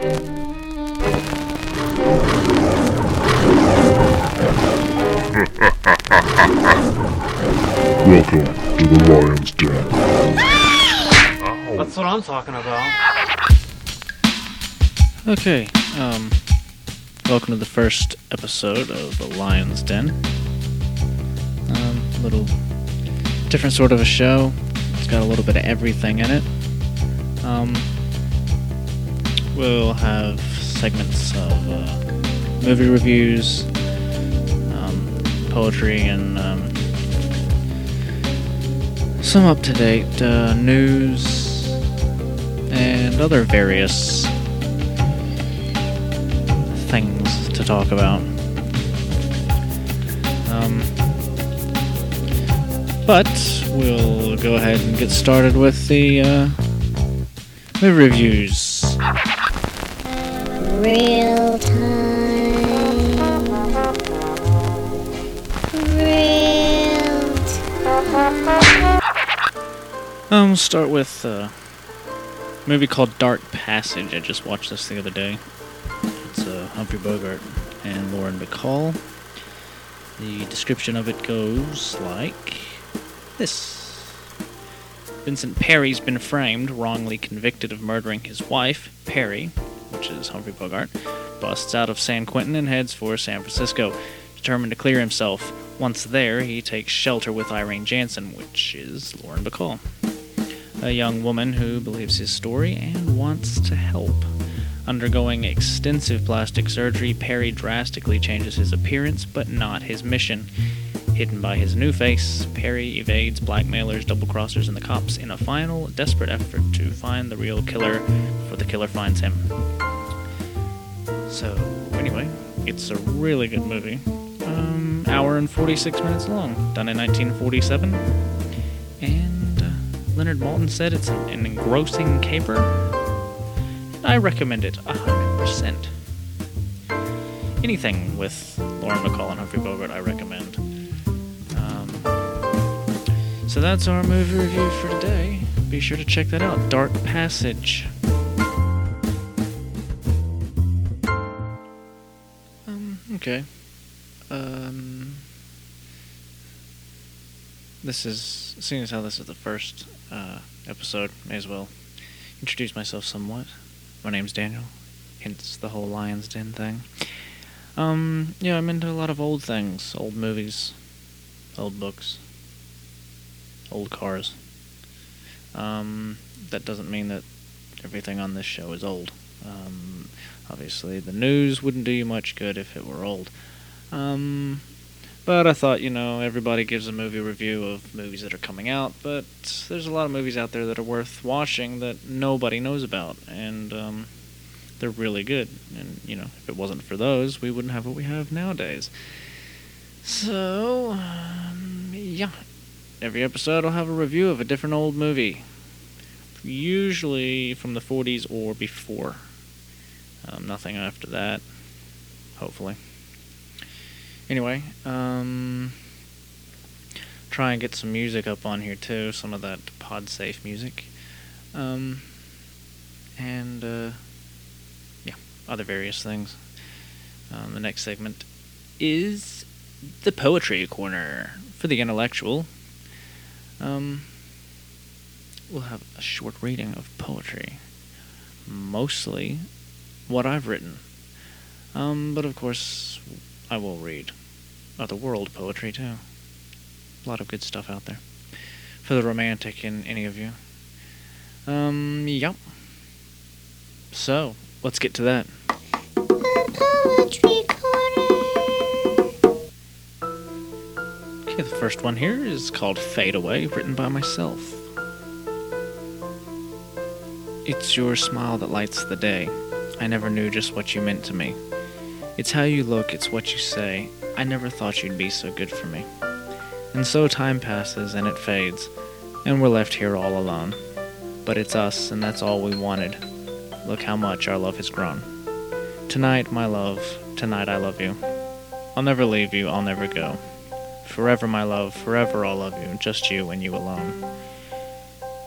Welcome to the Lion's Den. That's what I'm talking about. Okay, um, welcome to the first episode of The Lion's Den. Um, a little different sort of a show. It's got a little bit of everything in it. Um, we'll have segments of uh, movie reviews, um, poetry, and um, some up to date uh, news and other various things to talk about. Um, but we'll go ahead and get started with the uh, movie reviews. Reel time. Reel time. Um, start with uh, a movie called Dark Passage. I just watched this the other day. It's uh, Humphrey Bogart and Lauren Bacall. The description of it goes like this Vincent Perry's been framed, wrongly convicted of murdering his wife, Perry, which is Humphrey Bogart, busts out of San Quentin and heads for San Francisco. Determined to clear himself, once there, he takes shelter with Irene Jansen, which is Lauren Bacall a young woman who believes his story and wants to help. Undergoing extensive plastic surgery, Perry drastically changes his appearance, but not his mission. Hidden by his new face, Perry evades blackmailers, double crossers, and the cops in a final, desperate effort to find the real killer before the killer finds him. Anyway, it's a really good movie. Um, hour and 46 minutes long, done in 1947. And uh, Leonard Maltin said it's an engrossing caper. And I recommend it 100%. Anything with Lauren Bacall and Humphrey Bogart, I recommend. Um, so that's our movie review for today. Be sure to check that out. Dark Passage. Okay. Um, this is, seeing as how this is the first uh, episode, may as well introduce myself somewhat. My name's Daniel, hence the whole Lion's Den thing. Um, yeah, I'm into a lot of old things, old movies, old books, old cars. Um, that doesn't mean that everything on this show is old. Um, obviously, the news wouldn't do you much good if it were old. Um, but I thought, you know, everybody gives a movie review of movies that are coming out, but there's a lot of movies out there that are worth watching that nobody knows about, and um, they're really good. And, you know, if it wasn't for those, we wouldn't have what we have nowadays. So, um, yeah. Every episode I'll have a review of a different old movie. Usually from the 40s or before. Um, nothing after that, hopefully. Anyway, um, try and get some music up on here too, some of that pod safe music. Um, and, uh, yeah, other various things. Um, the next segment is the Poetry Corner for the intellectual. Um, we'll have a short reading of poetry, mostly what I've written. Um, but of course, I will read other world poetry too. A lot of good stuff out there for the romantic in any of you. Um, yep. So let's get to that. Poetry corner. Okay, the first one here is called Fade Away, written by myself. It's your smile that lights the day. I never knew just what you meant to me. It's how you look, it's what you say. I never thought you'd be so good for me. And so time passes and it fades, and we're left here all alone. But it's us, and that's all we wanted. Look how much our love has grown. Tonight, my love, tonight I love you. I'll never leave you, I'll never go. Forever, my love, forever I'll love you, just you and you alone.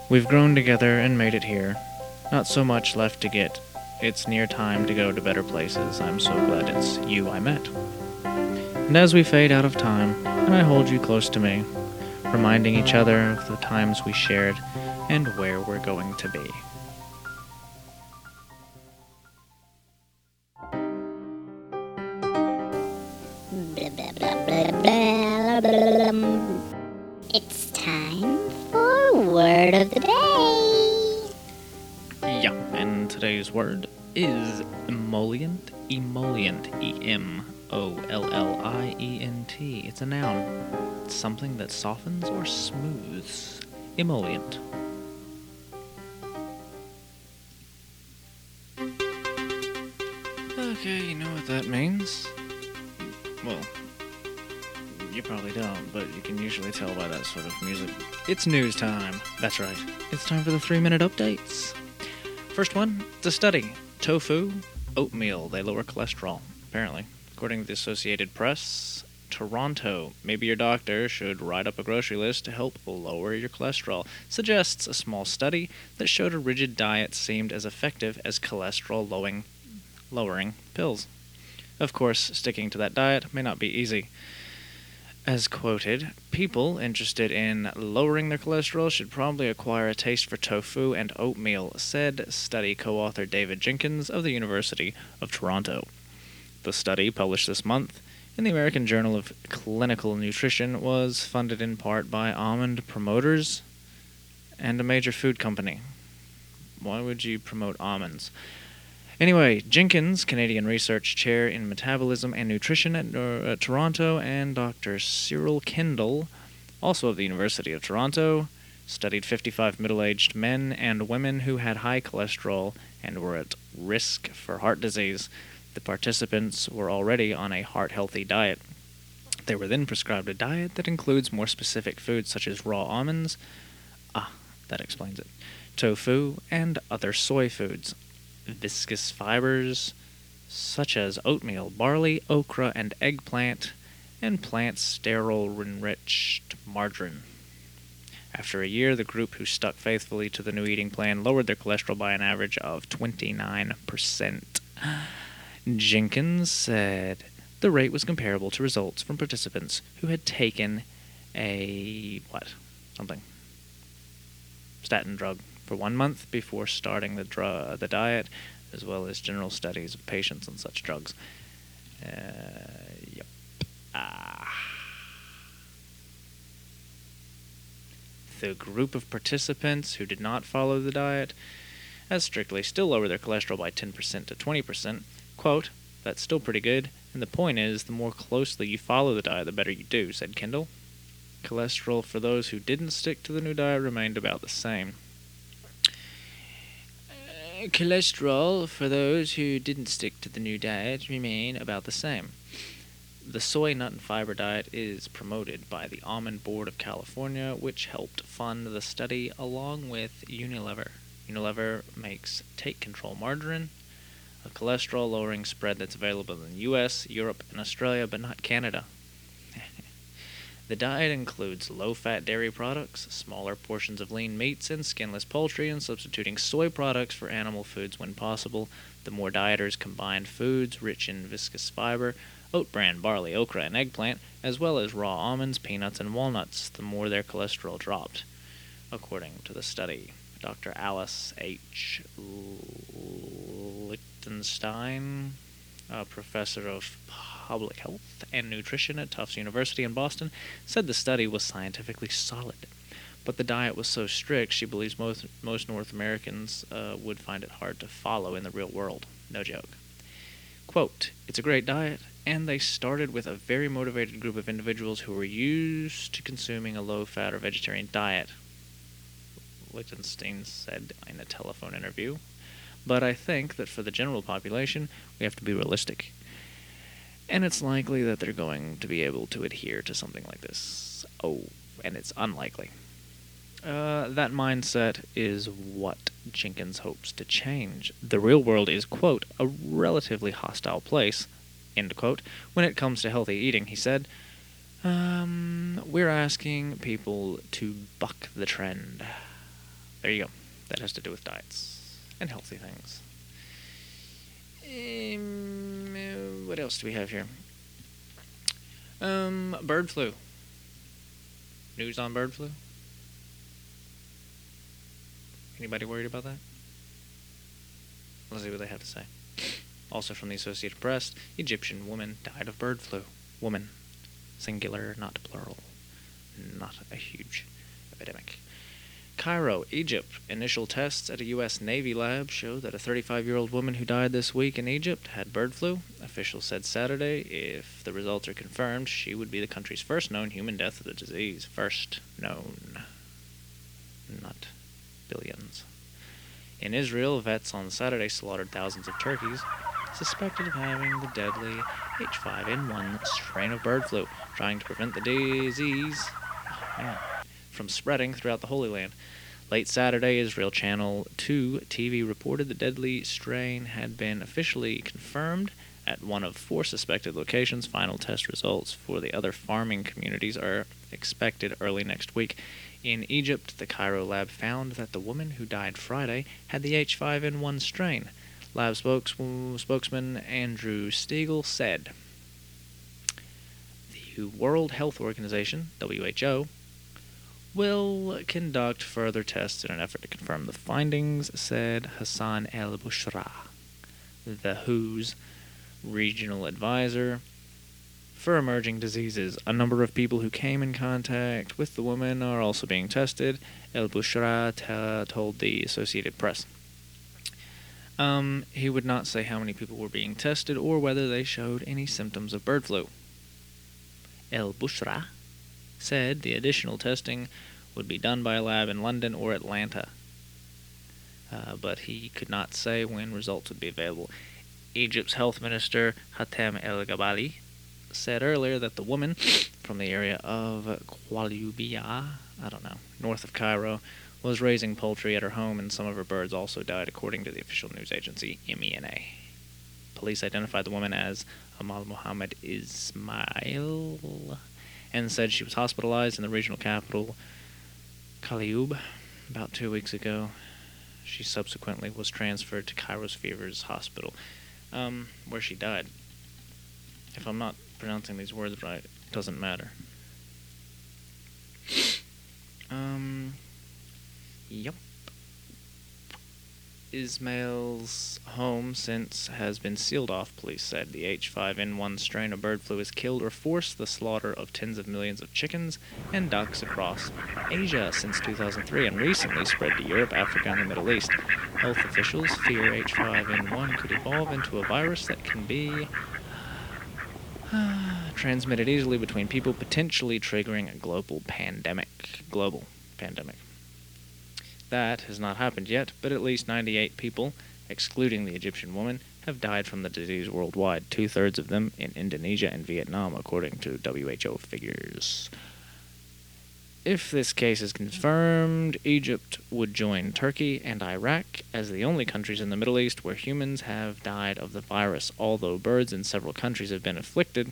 We've grown together and made it here. Not so much left to get. It's near time to go to better places. I'm so glad it's you I met. And as we fade out of time, and I hold you close to me, reminding each other of the times we shared and where we're going to be. Blah, blah, blah, blah, blah, blah. Today's word is emollient. Emollient. E M O L L I E N T. It's a noun. It's something that softens or smooths. Emollient. Okay, you know what that means? Well, you probably don't, but you can usually tell by that sort of music. It's news time. That's right. It's time for the three minute updates. First one, a study. Tofu, oatmeal, they lower cholesterol, apparently. According to the Associated Press, Toronto, maybe your doctor should write up a grocery list to help lower your cholesterol, suggests a small study that showed a rigid diet seemed as effective as cholesterol lowering, lowering pills. Of course, sticking to that diet may not be easy. As quoted, people interested in lowering their cholesterol should probably acquire a taste for tofu and oatmeal, said study co author David Jenkins of the University of Toronto. The study, published this month in the American Journal of Clinical Nutrition, was funded in part by almond promoters and a major food company. Why would you promote almonds? Anyway, Jenkins, Canadian Research Chair in Metabolism and Nutrition at uh, Toronto, and Dr. Cyril Kendall, also of the University of Toronto, studied 55 middle aged men and women who had high cholesterol and were at risk for heart disease. The participants were already on a heart healthy diet. They were then prescribed a diet that includes more specific foods such as raw almonds, ah, that explains it, tofu, and other soy foods viscous fibers such as oatmeal, barley, okra, and eggplant, and plant sterol enriched margarine. After a year, the group who stuck faithfully to the new eating plan lowered their cholesterol by an average of 29%. Jenkins said the rate was comparable to results from participants who had taken a what? Something. Statin drug for one month before starting the dru- the diet, as well as general studies of patients on such drugs. Uh, yep. Ah. The group of participants who did not follow the diet as strictly still lower their cholesterol by 10% to 20%. Quote, that's still pretty good, and the point is, the more closely you follow the diet, the better you do, said Kendall. Cholesterol for those who didn't stick to the new diet remained about the same cholesterol for those who didn't stick to the new diet remain about the same. The soy nut and fiber diet is promoted by the Almond Board of California, which helped fund the study along with Unilever. Unilever makes Take Control margarine, a cholesterol lowering spread that's available in the US, Europe, and Australia, but not Canada. The diet includes low fat dairy products, smaller portions of lean meats, and skinless poultry, and substituting soy products for animal foods when possible. The more dieters combined foods rich in viscous fiber, oat bran, barley, okra, and eggplant, as well as raw almonds, peanuts, and walnuts, the more their cholesterol dropped, according to the study. Dr. Alice H. Lichtenstein, a professor of public health and nutrition at Tufts University in Boston, said the study was scientifically solid. But the diet was so strict, she believes most, most North Americans uh, would find it hard to follow in the real world. No joke. Quote, It's a great diet, and they started with a very motivated group of individuals who were used to consuming a low fat or vegetarian diet, Lichtenstein said in a telephone interview. But I think that for the general population, we have to be realistic. And it's likely that they're going to be able to adhere to something like this. Oh, and it's unlikely. Uh, that mindset is what Jenkins hopes to change. The real world is, quote, a relatively hostile place, end quote. When it comes to healthy eating, he said, um, we're asking people to buck the trend. There you go. That has to do with diets and healthy things. Um, what else do we have here? Um, bird flu. News on bird flu. Anybody worried about that? Let's see what they have to say. Also from the Associated Press, Egyptian woman died of bird flu. Woman. Singular, not plural. Not a huge epidemic. Cairo, Egypt. Initial tests at a U.S. Navy lab show that a 35 year old woman who died this week in Egypt had bird flu. Officials said Saturday if the results are confirmed, she would be the country's first known human death of the disease. First known. Not billions. In Israel, vets on Saturday slaughtered thousands of turkeys suspected of having the deadly H5N1 strain of bird flu, trying to prevent the disease oh, from spreading throughout the Holy Land. Late Saturday, Israel Channel 2 TV reported the deadly strain had been officially confirmed at one of four suspected locations. Final test results for the other farming communities are expected early next week. In Egypt, the Cairo lab found that the woman who died Friday had the H5N1 strain. Lab spokes- spokesman Andrew Stiegel said The World Health Organization, WHO, will conduct further tests in an effort to confirm the findings, said Hassan El Bushra, the WHO's regional advisor for emerging diseases. A number of people who came in contact with the woman are also being tested, El Bushra t- told the Associated Press. Um, he would not say how many people were being tested or whether they showed any symptoms of bird flu. El Bushra said the additional testing would be done by a lab in London or Atlanta. Uh, but he could not say when results would be available. Egypt's health minister Hatem El Gabali said earlier that the woman from the area of Qualubia, I don't know, north of Cairo, was raising poultry at her home and some of her birds also died, according to the official news agency MENA. Police identified the woman as Amal Mohammed Ismail and said she was hospitalized in the regional capital, Kaliub, about two weeks ago. She subsequently was transferred to Cairo's Fevers Hospital, um, where she died. If I'm not pronouncing these words right, it doesn't matter. Um, yep. Ismail's home since has been sealed off, police said. The H5N1 strain of bird flu has killed or forced the slaughter of tens of millions of chickens and ducks across Asia since 2003 and recently spread to Europe, Africa, and the Middle East. Health officials fear H5N1 could evolve into a virus that can be transmitted easily between people, potentially triggering a global pandemic. Global pandemic. That has not happened yet, but at least 98 people, excluding the Egyptian woman, have died from the disease worldwide, two thirds of them in Indonesia and Vietnam, according to WHO figures. If this case is confirmed, Egypt would join Turkey and Iraq as the only countries in the Middle East where humans have died of the virus. Although birds in several countries have been afflicted,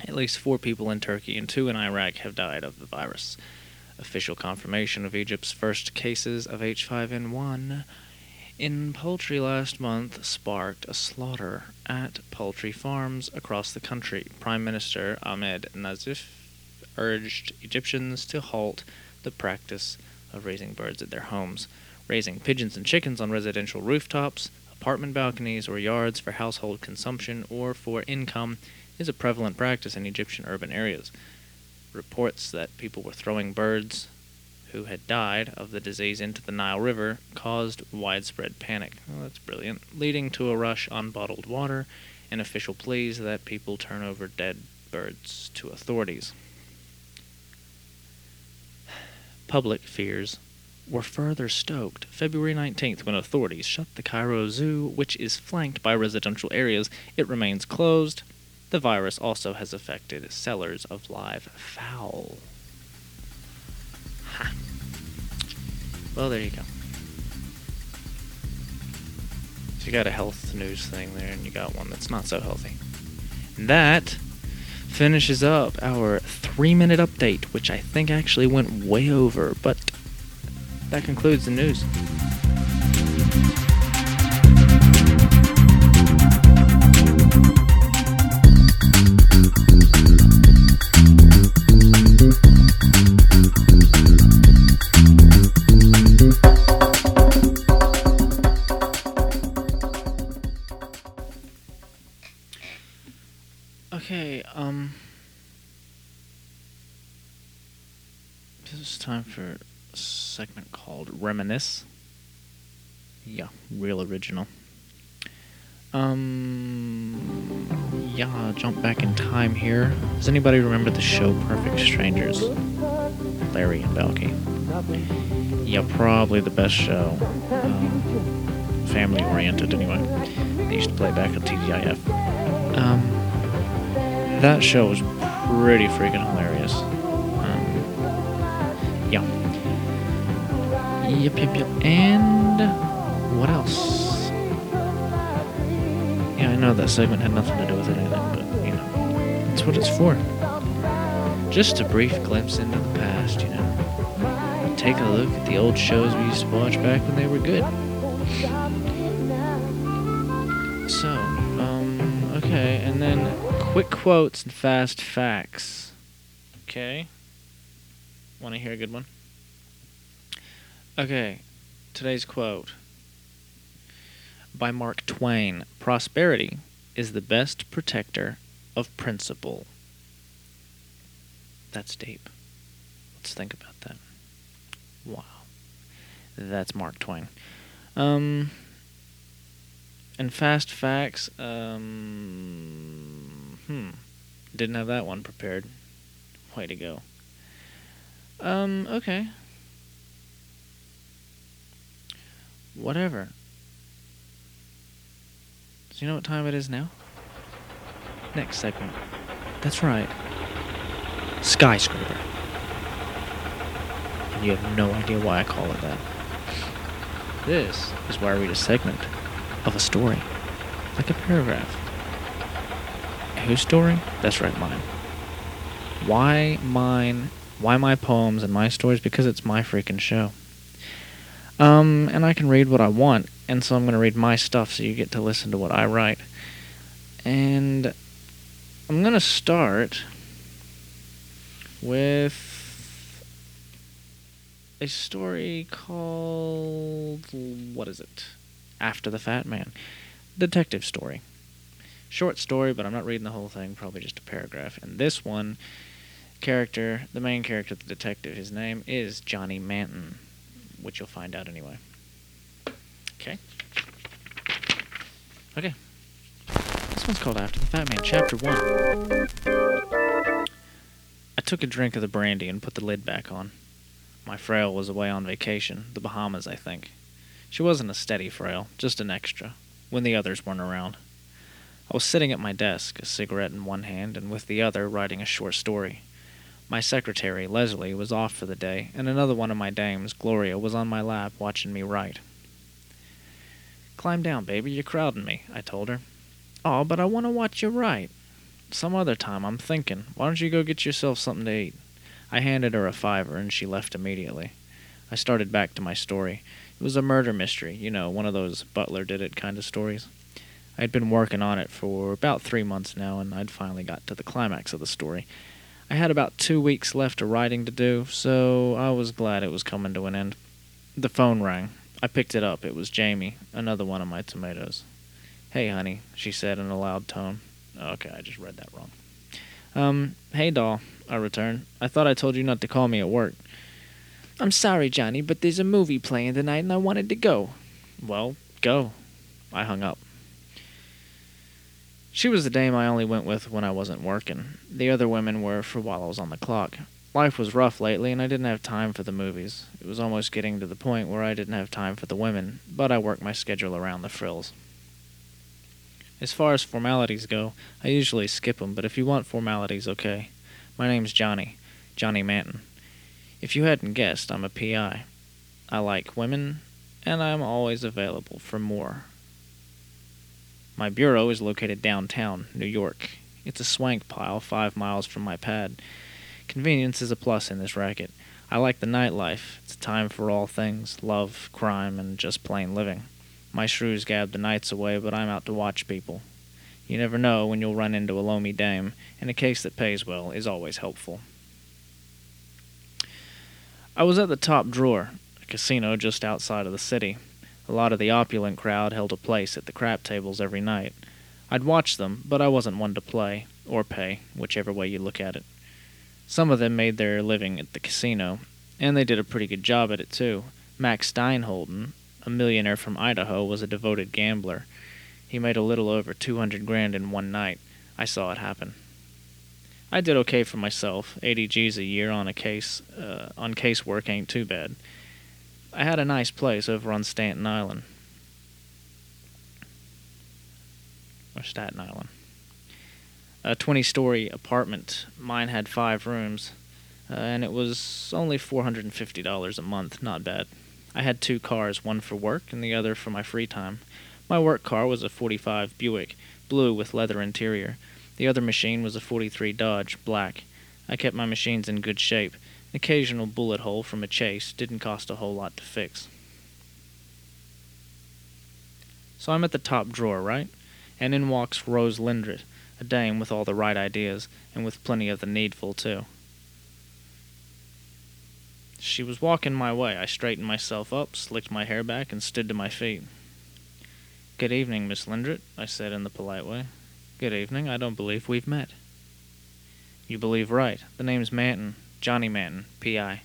at least four people in Turkey and two in Iraq have died of the virus. Official confirmation of Egypt's first cases of H5N1 in poultry last month sparked a slaughter at poultry farms across the country. Prime Minister Ahmed Nazif urged Egyptians to halt the practice of raising birds at their homes. Raising pigeons and chickens on residential rooftops, apartment balconies, or yards for household consumption or for income is a prevalent practice in Egyptian urban areas. Reports that people were throwing birds who had died of the disease into the Nile River caused widespread panic. Well, that's brilliant, leading to a rush on bottled water and official pleas that people turn over dead birds to authorities. Public fears were further stoked February 19th when authorities shut the Cairo Zoo, which is flanked by residential areas. It remains closed. The virus also has affected sellers of live fowl. Ha. Well, there you go. So you got a health news thing there, and you got one that's not so healthy. And that finishes up our three minute update, which I think actually went way over, but that concludes the news. Okay, um. This is time for a segment called Reminisce. Yeah, real original. Um. Yeah, I'll jump back in time here. Does anybody remember the show Perfect Strangers? Larry and Balki. Yeah, probably the best show. Um, family oriented, anyway. They used to play back on TGIF. Um, that show was pretty freaking hilarious. Um, yeah. Yep, yep, yep. And what else? Yeah, I know that segment had nothing to do with anything, but you know, that's what it's for. Just a brief glimpse into the past, you know. Take a look at the old shows we used to watch back when they were good. So, um, okay, and then quick quotes and fast facts. Okay. Want to hear a good one? Okay, today's quote by Mark Twain Prosperity is the best protector of principle. That's deep. Let's think about that. Wow. That's Mark Twain. Um, and fast facts, um. Didn't have that one prepared. Way to go. Um, okay. Whatever. Do you know what time it is now? Next segment. That's right. Skyscraper. And you have no idea why I call it that. This is where I read a segment of a story, like a paragraph. Whose story? That's right, mine. Why mine? Why my poems and my stories? Because it's my freaking show. Um, and I can read what I want, and so I'm going to read my stuff so you get to listen to what I write. And I'm going to start with a story called. What is it? After the Fat Man. Detective story. Short story, but I'm not reading the whole thing, probably just a paragraph. And this one, character, the main character, the detective, his name is Johnny Manton, which you'll find out anyway. Okay. Okay. This one's called After the Fat Man, Chapter 1. I took a drink of the brandy and put the lid back on. My frail was away on vacation, the Bahamas, I think. She wasn't a steady frail, just an extra, when the others weren't around. I was sitting at my desk, a cigarette in one hand, and with the other writing a short story. My secretary, Leslie, was off for the day, and another one of my dames, Gloria, was on my lap watching me write. Climb down, baby, you're crowding me, I told her. Oh, but I want to watch you write. Some other time, I'm thinking. Why don't you go get yourself something to eat? I handed her a fiver, and she left immediately. I started back to my story. It was a murder mystery, you know, one of those Butler did it kind of stories. I had been working on it for about three months now, and I'd finally got to the climax of the story. I had about two weeks left of writing to do, so I was glad it was coming to an end. The phone rang. I picked it up. It was Jamie, another one of my tomatoes. Hey, honey, she said in a loud tone. Okay, I just read that wrong. Um, hey, doll, I returned. I thought I told you not to call me at work. I'm sorry, Johnny, but there's a movie playing tonight and I wanted to go. Well, go. I hung up. She was the dame I only went with when I wasn't working. The other women were for while I was on the clock. Life was rough lately, and I didn't have time for the movies. It was almost getting to the point where I didn't have time for the women, but I worked my schedule around the frills. As far as formalities go, I usually skip 'em, but if you want formalities, okay. My name's Johnny. Johnny Manton. If you hadn't guessed, I'm a PI. I like women, and I'm always available for more. My bureau is located downtown, New York. It's a swank pile five miles from my pad. Convenience is a plus in this racket. I like the nightlife. It's a time for all things love, crime, and just plain living. My shrews gab the nights away, but I'm out to watch people. You never know when you'll run into a loamy dame, and a case that pays well is always helpful. I was at the top drawer, a casino just outside of the city. A lot of the opulent crowd held a place at the crap tables every night. I'd watch them, but I wasn't one to play, or pay, whichever way you look at it. Some of them made their living at the casino, and they did a pretty good job at it too. Max Steinholden, a millionaire from Idaho, was a devoted gambler. He made a little over 200 grand in one night. I saw it happen. I did okay for myself. 80 G's a year on a case uh, on casework ain't too bad. I had a nice place over on Staten Island. Or Staten Island. A 20 story apartment. Mine had five rooms, uh, and it was only $450 a month. Not bad. I had two cars, one for work and the other for my free time. My work car was a 45 Buick, blue with leather interior. The other machine was a 43 Dodge, black. I kept my machines in good shape. Occasional bullet hole from a chase didn't cost a whole lot to fix. So I'm at the top drawer, right? And in walks Rose Lindred, a dame with all the right ideas, and with plenty of the needful, too. She was walking my way. I straightened myself up, slicked my hair back, and stood to my feet. Good evening, Miss Lindred, I said in the polite way. Good evening. I don't believe we've met. You believe right. The name's Manton. Johnny Manton, P.I.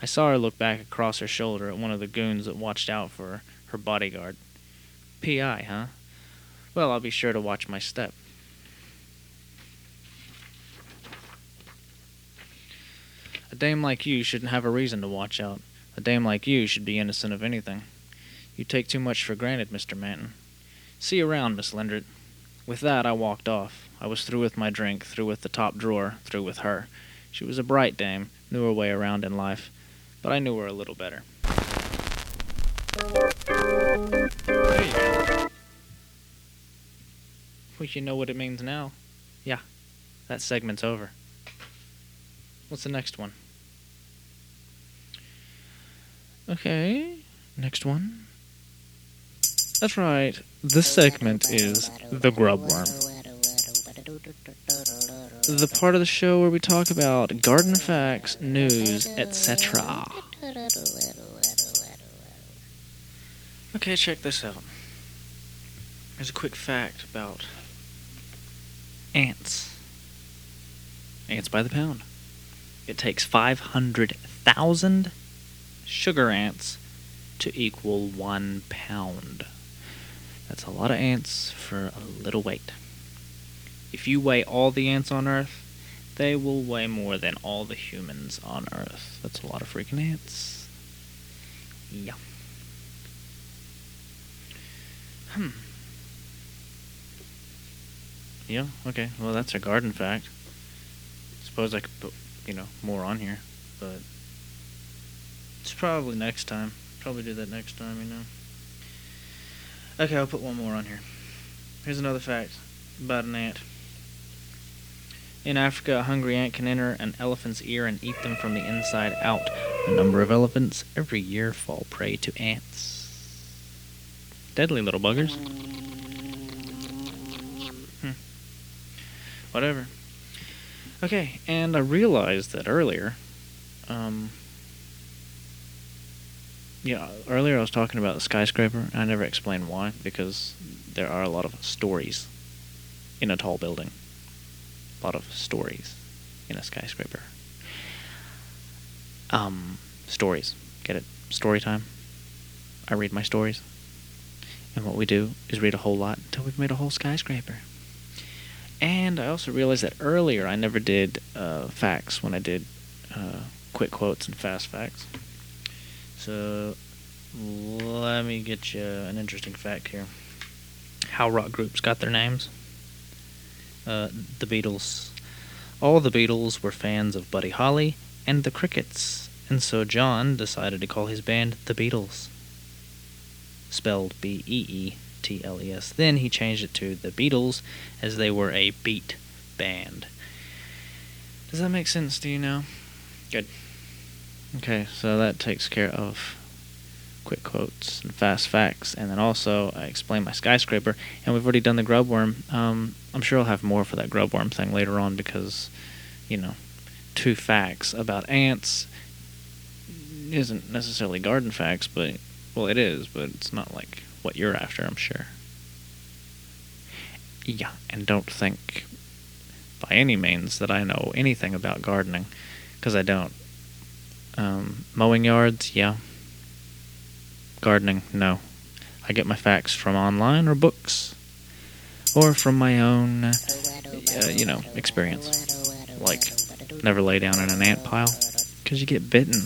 I saw her look back across her shoulder at one of the goons that watched out for her, her bodyguard. P.I., huh? Well, I'll be sure to watch my step. A dame like you shouldn't have a reason to watch out. A dame like you should be innocent of anything. You take too much for granted, Mr. Manton. See you around, Miss Lindred. With that, I walked off. I was through with my drink, through with the top drawer, through with her. She was a bright dame, knew her way around in life, but I knew her a little better. There. Well, you know what it means now. Yeah, that segment's over. What's the next one? Okay, next one. That's right. This segment is the grub worm. The part of the show where we talk about garden facts, news, etc. Okay, check this out. There's a quick fact about ants. Ants by the pound. It takes 500,000 sugar ants to equal one pound. That's a lot of ants for a little weight. If you weigh all the ants on Earth, they will weigh more than all the humans on Earth. That's a lot of freaking ants. Yeah. Hmm. Yeah, okay. Well, that's a garden fact. Suppose I could put, you know, more on here, but it's probably next time. Probably do that next time, you know. Okay, I'll put one more on here. Here's another fact about an ant. In Africa, a hungry ant can enter an elephant's ear and eat them from the inside out. A number of elephants every year fall prey to ants. Deadly little buggers. Hmm. Whatever. Okay, and I realized that earlier, um, yeah, earlier I was talking about the skyscraper. I never explained why, because there are a lot of stories in a tall building. Lot of stories in a skyscraper. Um, stories. Get it? Story time. I read my stories. And what we do is read a whole lot until we've made a whole skyscraper. And I also realized that earlier I never did uh, facts when I did uh, quick quotes and fast facts. So let me get you an interesting fact here. How rock groups got their names? Uh, the Beatles. All the Beatles were fans of Buddy Holly and the Crickets, and so John decided to call his band the Beatles. Spelled B E E T L E S. Then he changed it to the Beatles as they were a beat band. Does that make sense to you now? Good. Okay, so that takes care of quick quotes and fast facts, and then also I explain my skyscraper, and we've already done the grubworm. Um, I'm sure I'll have more for that grub worm thing later on because, you know, two facts about ants isn't necessarily garden facts, but well, it is, but it's not like what you're after, I'm sure. yeah, and don't think by any means that I know anything about gardening, because I don't. Um, mowing yards, yeah. Gardening, no. I get my facts from online or books, or from my own, uh, you know, experience. Like, never lay down in an ant pile, because you get bitten.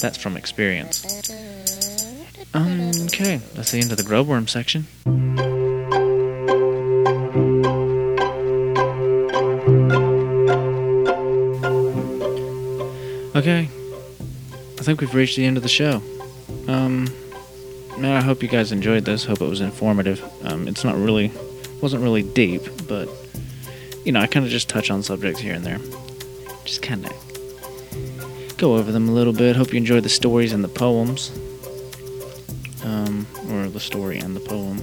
That's from experience. Okay, that's the end of the grubworm section. Okay, I think we've reached the end of the show. I hope you guys enjoyed this. Hope it was informative. Um, it's not really, wasn't really deep, but you know, I kind of just touch on subjects here and there. Just kind of go over them a little bit. Hope you enjoyed the stories and the poems, um, or the story and the poem,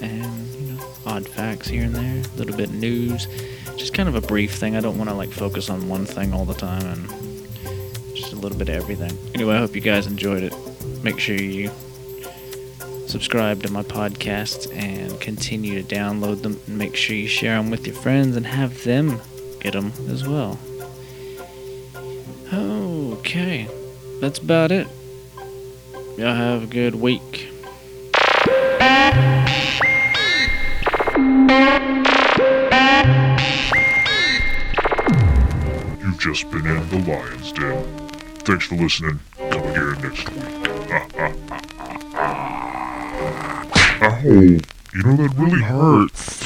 and you know, odd facts here and there, a little bit news. Just kind of a brief thing. I don't want to like focus on one thing all the time and just a little bit of everything. Anyway, I hope you guys enjoyed it. Make sure you subscribe to my podcasts and continue to download them. And make sure you share them with your friends and have them get them as well. Okay, that's about it. Y'all have a good week. You've just been in the Lion's Den. Thanks for listening. Come again next week. Ow! You know that really hurts.